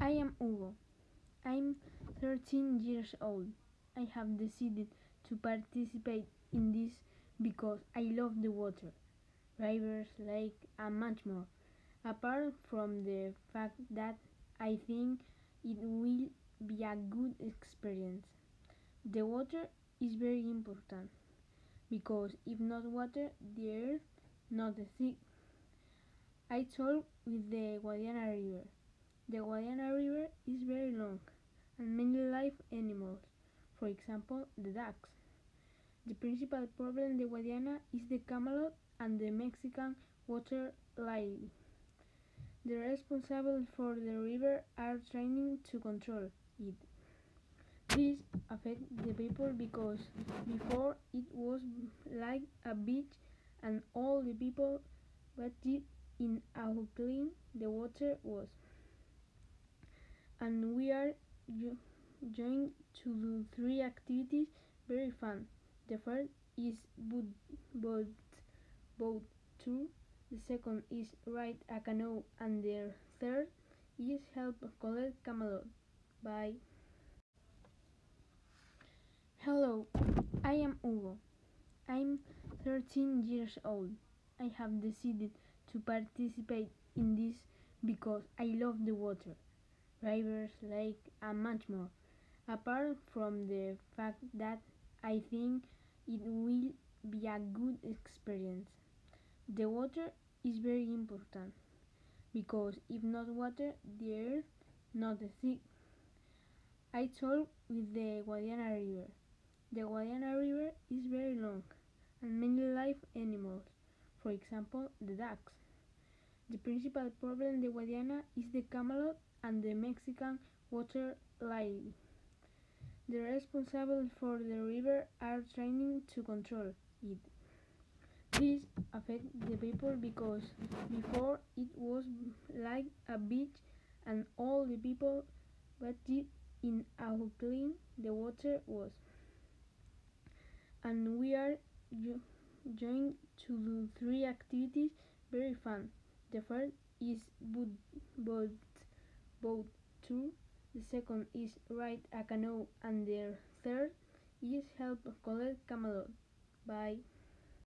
I am Hugo. I'm 13 years old. I have decided to participate in this because I love the water, rivers, lake, and much more. Apart from the fact that I think it will be a good experience. The water is very important because if not water, the earth not the sea. I talk with the Guadiana River. The Guadiana River is very long and many live animals, for example, the ducks. The principal problem in the Guadiana is the camalote and the Mexican water lily. The responsible for the river are trying to control it. This affects the people because before it was like a beach and all the people bathed in how clean the water was. And we are going to do three activities very fun. The first is boat, boat, boat tour. The second is ride a canoe, and the third is help collect camalote. Bye. Hello, I am Hugo. I'm 13 years old. I have decided to participate in this because I love the water, rivers, lake, and much more. Apart from the fact that I think it will be a good experience. The water is very important because if not water, the earth not exist. I talk with the Guadiana River. The Guadiana River is very long and many live animals, for example, the ducks. The principal problem in the Guadiana is the camalote and the Mexican water lily. The responsible for the river are trying to control it. This affects the people because before it was like a beach and all the people bathed in how clean the water was. And we are going to do three activities very fun. The first is boat, boat, boat tour. The second is ride a canoe, and the third is help collect camalote. Bye.